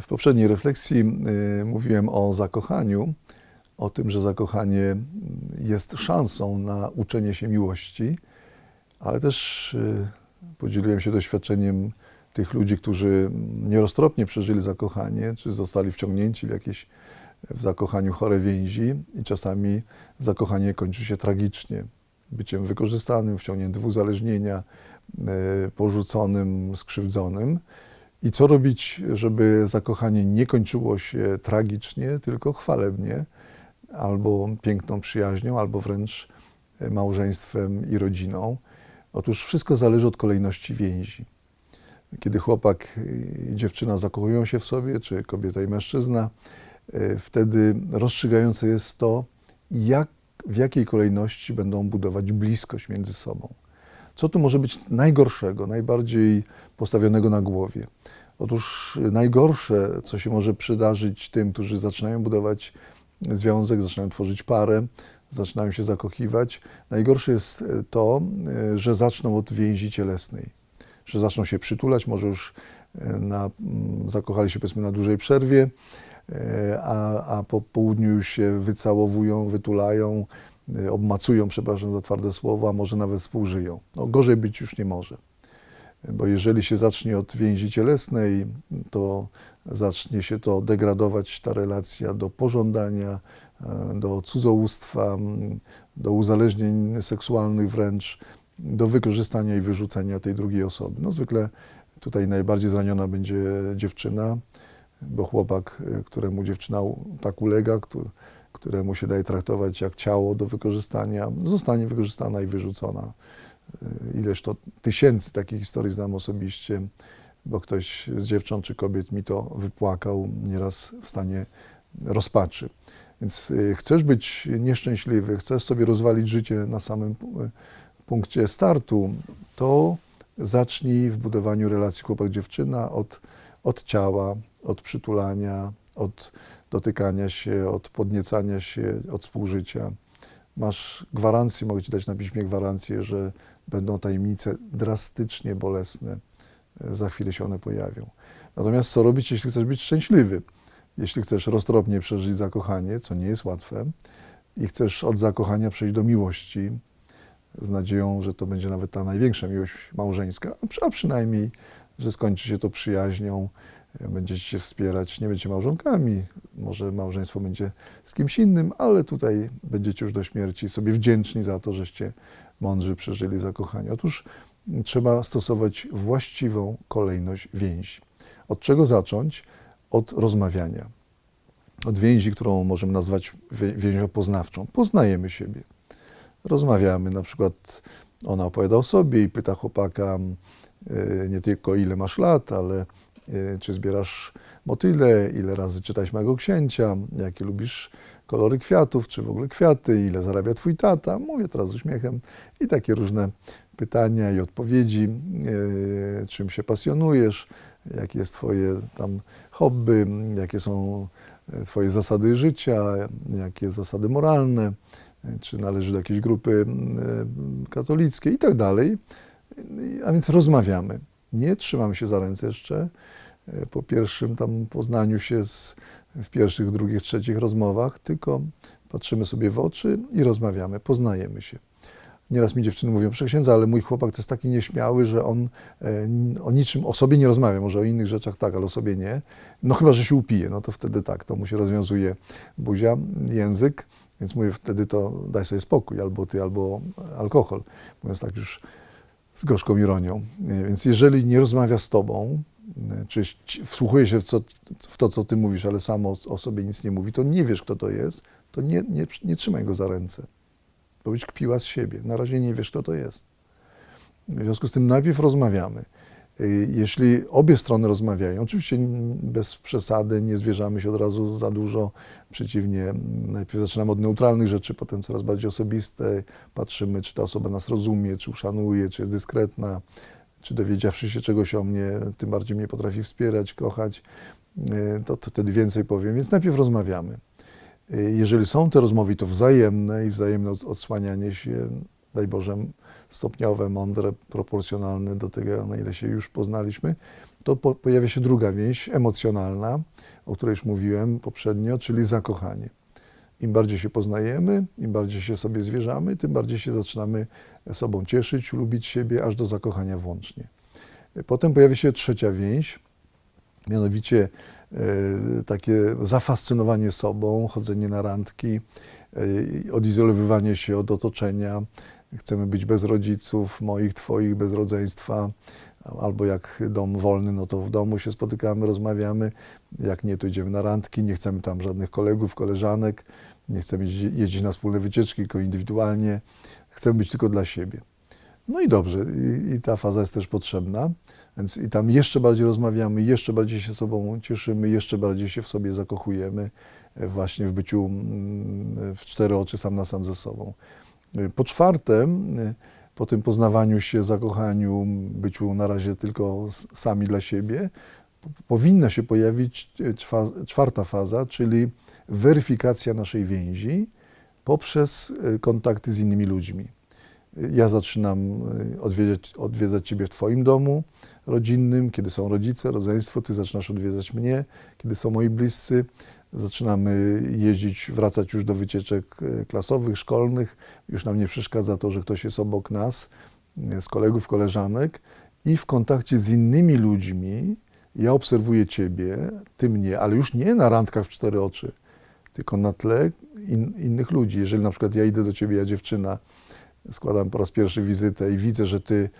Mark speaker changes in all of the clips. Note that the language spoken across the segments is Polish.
Speaker 1: W poprzedniej refleksji y, mówiłem o zakochaniu, o tym, że zakochanie mm, jest szansą na uczenie się miłości, ale też y, podzieliłem się doświadczeniem tych ludzi, którzy nieroztropnie przeżyli zakochanie, czy zostali wciągnięci w jakieś w zakochaniu chore więzi i czasami zakochanie kończy się tragicznie. Byciem wykorzystanym, wciągniętym w uzależnienia, y, porzuconym, skrzywdzonym. I co robić, żeby zakochanie nie kończyło się tragicznie, tylko chwalebnie, albo piękną przyjaźnią, albo wręcz małżeństwem i rodziną? Otóż wszystko zależy od kolejności więzi. Kiedy chłopak i dziewczyna zakochują się w sobie, czy kobieta i mężczyzna, e, wtedy rozstrzygające jest to, jak, w jakiej kolejności będą budować bliskość między sobą. Co tu może być najgorszego, najbardziej postawionego na głowie? Otóż najgorsze, co się może przydarzyć tym, którzy zaczynają budować związek, zaczynają tworzyć parę, zaczynają się zakochiwać, najgorsze jest to, że zaczną od więzi cielesnej, że zaczną się przytulać, może już na, zakochali się powiedzmy na dłużej przerwie, a, a po południu już się wycałowują, wytulają, obmacują, przepraszam za twarde słowa, a może nawet współżyją. No, gorzej być już nie może. Bo jeżeli się zacznie od więzi cielesnej, to zacznie się to degradować, ta relacja do pożądania, do cudzołóstwa, do uzależnień seksualnych wręcz, do wykorzystania i wyrzucenia tej drugiej osoby. No zwykle tutaj najbardziej zraniona będzie dziewczyna, bo chłopak, któremu dziewczyna tak ulega, któremu się daje traktować jak ciało do wykorzystania, zostanie wykorzystana i wyrzucona. Ileż to tysięcy takich historii znam osobiście, bo ktoś z dziewcząt czy kobiet mi to wypłakał nieraz w stanie rozpaczy. Więc chcesz być nieszczęśliwy, chcesz sobie rozwalić życie na samym punkcie startu, to zacznij w budowaniu relacji chłopak-dziewczyna od, od ciała, od przytulania, od dotykania się, od podniecania się, od współżycia. Masz gwarancję, mogę Ci dać na piśmie gwarancję, że będą tajemnice drastycznie bolesne. Za chwilę się one pojawią. Natomiast co robić, jeśli chcesz być szczęśliwy? Jeśli chcesz roztropnie przeżyć zakochanie, co nie jest łatwe, i chcesz od zakochania przejść do miłości, z nadzieją, że to będzie nawet ta największa miłość małżeńska, a przynajmniej, że skończy się to przyjaźnią, będziecie się wspierać, nie będziecie małżonkami, może małżeństwo będzie z kimś innym, ale tutaj będziecie już do śmierci sobie wdzięczni za to, żeście mądrzy przeżyli zakochanie. Otóż trzeba stosować właściwą kolejność więzi. Od czego zacząć? Od rozmawiania. Od więzi, którą możemy nazwać więzią poznawczą. Poznajemy siebie. Rozmawiamy, na przykład ona opowiada o sobie i pyta chłopaka y, nie tylko ile masz lat, ale czy zbierasz motyle, ile razy czytałeś mojego księcia, jakie lubisz kolory kwiatów, czy w ogóle kwiaty, ile zarabia twój tata. Mówię teraz z uśmiechem. I takie różne pytania i odpowiedzi, yy, czym się pasjonujesz, jakie jest twoje tam hobby, jakie są e, twoje zasady życia, jakie zasady moralne, czy należy do jakiejś grupy katolickiej? I tak dalej. A więc rozmawiamy. Nie trzymamy się za ręce jeszcze. E, po pierwszym tam poznaniu się z w pierwszych, drugich, trzecich rozmowach, tylko patrzymy sobie w oczy i rozmawiamy, poznajemy się. Nieraz mi dziewczyny mówią, proszę księdza, ale mój chłopak to jest taki nieśmiały, że on e, o niczym, o sobie nie rozmawia, może o innych rzeczach tak, ale o sobie nie. No chyba, że się upije, no to wtedy tak, to mu się rozwiązuje buzia, język, więc mówię wtedy to daj sobie spokój, albo ty, albo alkohol, mówiąc tak już z gorzką ironią. Więc jeżeli nie rozmawia z tobą, czy wsłuchuje się w, co, w, to, co ty mówisz, ale samo o, o, sobie nic nie mówi, to nie wiesz, kto to jest, to nie, nie, nie trzymaj go za ręce. Bo być kpiła z siebie. Na razie nie wiesz, kto to jest. W związku z tym najpierw rozmawiamy. Y, jeśli obie strony rozmawiają, oczywiście bez przesady, nie zwierzamy się od razu za dużo, przeciwnie, najpierw zaczynamy od neutralnych rzeczy, potem coraz bardziej osobiste, patrzymy, czy ta osoba nas rozumie, czy uszanuje, czy jest dyskretna, czy dowiedziawszy się czegoś o mnie, tym bardziej mnie potrafi wspierać, kochać, e, to, to wtedy więcej powiem. Więc najpierw rozmawiamy. Y, Jeżeli są te rozmowy, to wzajemne i wzajemne od- odsłanianie się, daj Boże, stopniowe, mądre, proporcjonalne do tego, na ile się już poznaliśmy, to po, pojawia się druga więź emocjonalna, o której już mówiłem poprzednio, czyli zakochanie. Im bardziej się poznajemy, im bardziej się sobie zwierzamy, tym bardziej się zaczynamy sobą cieszyć, lubić siebie, aż do zakochania włącznie. Potem pojawia się trzecia więź, mianowicie e, takie zafascynowanie sobą, chodzenie na randki, e, odizolowywanie się od otoczenia. Chcemy być bez rodziców, moich, twoich, bez rodzeństwa, albo jak dom wolny, no to w domu się spotykamy, rozmawiamy. Jak nie, to idziemy na randki, nie chcemy tam żadnych kolegów, koleżanek, nie chcemy jeździ- jeździć na wspólne wycieczki, tylko indywidualnie. Chcemy być tylko dla siebie. No i dobrze, i, i ta faza jest też potrzebna, więc i tam jeszcze bardziej rozmawiamy, jeszcze bardziej się sobą cieszymy, jeszcze bardziej się w sobie zakochujemy, e, właśnie w byciu mm, w cztery oczy sam na sam ze sobą. E, Po czwarte, e, po tym poznawaniu się, zakochaniu, byciu na razie tylko sami dla siebie, powinna się pojawić e, czwa- czwarta faza, czyli weryfikacja naszej więzi poprzez e, kontakty z innymi ludźmi. Ja zaczynam y, odwiedzać, odwiedzać Ciebie w Twoim domu rodzinnym, kiedy są rodzice, rodzeństwo, Ty zaczynasz odwiedzać mnie, kiedy są moi bliscy. Zaczynamy jeździć, wracać już do wycieczek y, klasowych, szkolnych. Już nam nie przeszkadza to, że ktoś jest obok nas, y, z kolegów, koleżanek. I w kontakcie z innymi ludźmi ja obserwuję Ciebie, Ty mnie, ale już nie na randkach w cztery oczy, tylko na tle in, innych ludzi. Jeżeli na przykład ja idę do Ciebie, ja dziewczyna, składam po raz pierwszy wizytę i widzę, że ty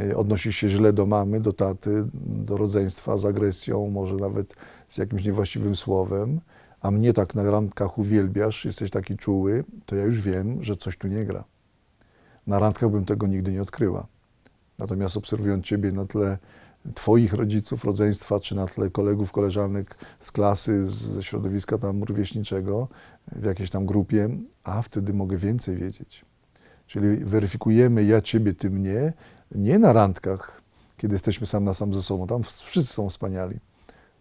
Speaker 1: e, odnosisz się źle do mamy, do taty, do rodzeństwa z agresją, może nawet z jakimś niewłaściwym słowem, a mnie tak na randkach uwielbiasz, jesteś taki czuły, to ja już wiem, że coś tu nie gra. Na randkach bym tego nigdy nie odkryła. Natomiast obserwując Ciebie na tle Twoich rodziców, rodzeństwa, czy na tle kolegów, koleżanek z klasy, ze środowiska tam rówieśniczego, w jakiejś tam grupie, a wtedy mogę więcej wiedzieć. Czyli weryfikujemy ja ciebie, ty mnie, nie na randkach, kiedy jesteśmy sam na sam ze sobą, tam wszyscy są wspaniali,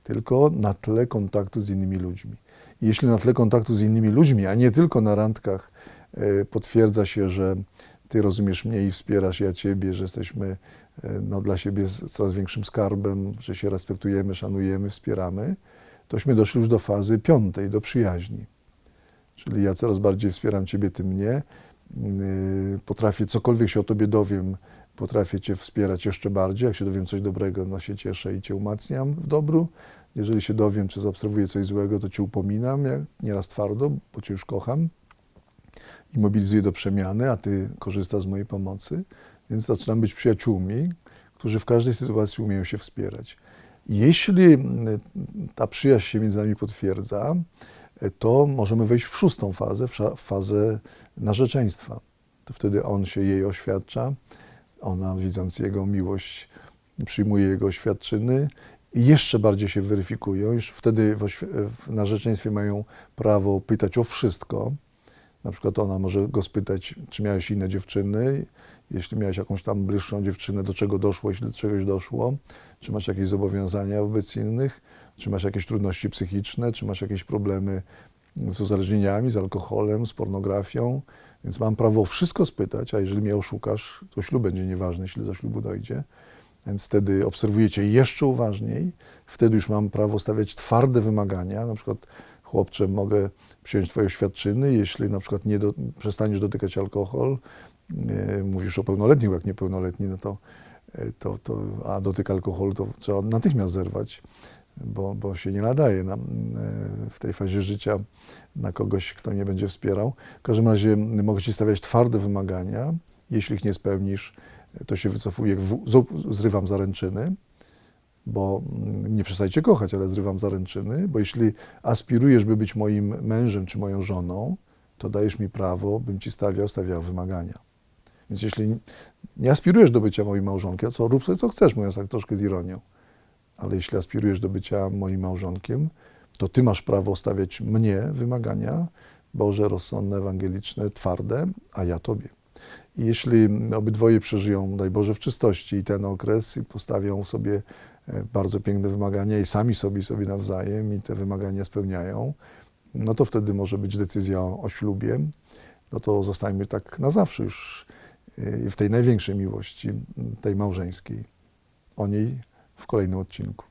Speaker 1: tylko na tle kontaktu z innymi ludźmi. I jeśli na tle kontaktu z innymi ludźmi, a nie tylko na randkach, e, potwierdza się, że ty rozumiesz mnie i wspierasz ja ciebie, że jesteśmy e, no, dla siebie coraz większym skarbem, że się respektujemy, szanujemy, wspieramy, tośmy doszli już do fazy piątej, do przyjaźni. Czyli ja coraz bardziej wspieram ciebie, ty mnie, Yy, potrafię, cokolwiek się o Tobie dowiem, potrafię Cię wspierać jeszcze bardziej. Jak się dowiem coś dobrego, no się cieszę i Cię umacniam w dobru. Jeżeli się dowiem, czy zaobserwuję coś złego, to Cię upominam, jak nieraz twardo, bo Cię już kocham i mobilizuję do przemiany, a Ty korzystasz z mojej pomocy. Więc zaczynam być przyjaciółmi, którzy w każdej sytuacji umieją się wspierać. Jeśli ta przyjaźń się między nami potwierdza, to możemy wejść w szóstą fazę, w fazę narzeczeństwa. To wtedy on się jej oświadcza, ona widząc jego miłość przyjmuje jego oświadczyny i jeszcze bardziej się weryfikują. Już wtedy w, w narzeczeństwie mają prawo pytać o wszystko. Na przykład ona może go spytać, czy miałeś inne dziewczyny, jeśli miałeś jakąś tam bliższą dziewczynę, do czego doszło, jeśli do czegoś doszło, czy masz jakieś zobowiązania wobec innych, czy masz jakieś trudności psychiczne, czy masz jakieś problemy z uzależnieniami, z alkoholem, z pornografią. Więc mam prawo wszystko spytać, a jeżeli mnie oszukasz, to ślub będzie nieważny, jeśli do ślubu dojdzie. Więc wtedy obserwujecie jeszcze uważniej. Wtedy już mam prawo stawiać twarde wymagania. Na przykład, chłopcze, mogę przyjąć Twoje oświadczyny, jeśli na przykład nie do, przestaniesz dotykać alkohol. Mówisz o pełnoletnim, bo jak niepełnoletni, no to, e, to, to a dotyk alkoholu, to trzeba natychmiast zerwać bo, bo się nie nadaje na, e, w tej fazie życia na kogoś, kto nie będzie wspierał. W każdym razie mogę Ci stawiać twarde wymagania. Jeśli ich nie spełnisz, to się wycofuję, zrywam zaręczyny, bo mm, nie przestajcie kochać, ale zrywam zaręczyny, bo jeśli aspirujesz, by być moim mężem czy moją żoną, to dajesz mi prawo, bym Ci stawiał, stawiał wymagania. Więc jeśli nie aspirujesz do bycia moim małżonkiem, to rób sobie co chcesz, mówiąc tak troszkę z ironią ale jeśli aspirujesz do bycia moim małżonkiem, to ty masz prawo stawiać mnie wymagania Boże, rozsądne, ewangeliczne, twarde, a ja tobie. I jeśli obydwoje przeżyją, daj Boże, w czystości i ten okres i postawią sobie e, bardzo piękne wymagania i sami sobie sobie nawzajem i te wymagania spełniają, no to wtedy może być decyzja o, ślubie. No to zostańmy tak na zawsze już y, w tej największej miłości, tej małżeńskiej. O niej w kolejnym odcinku.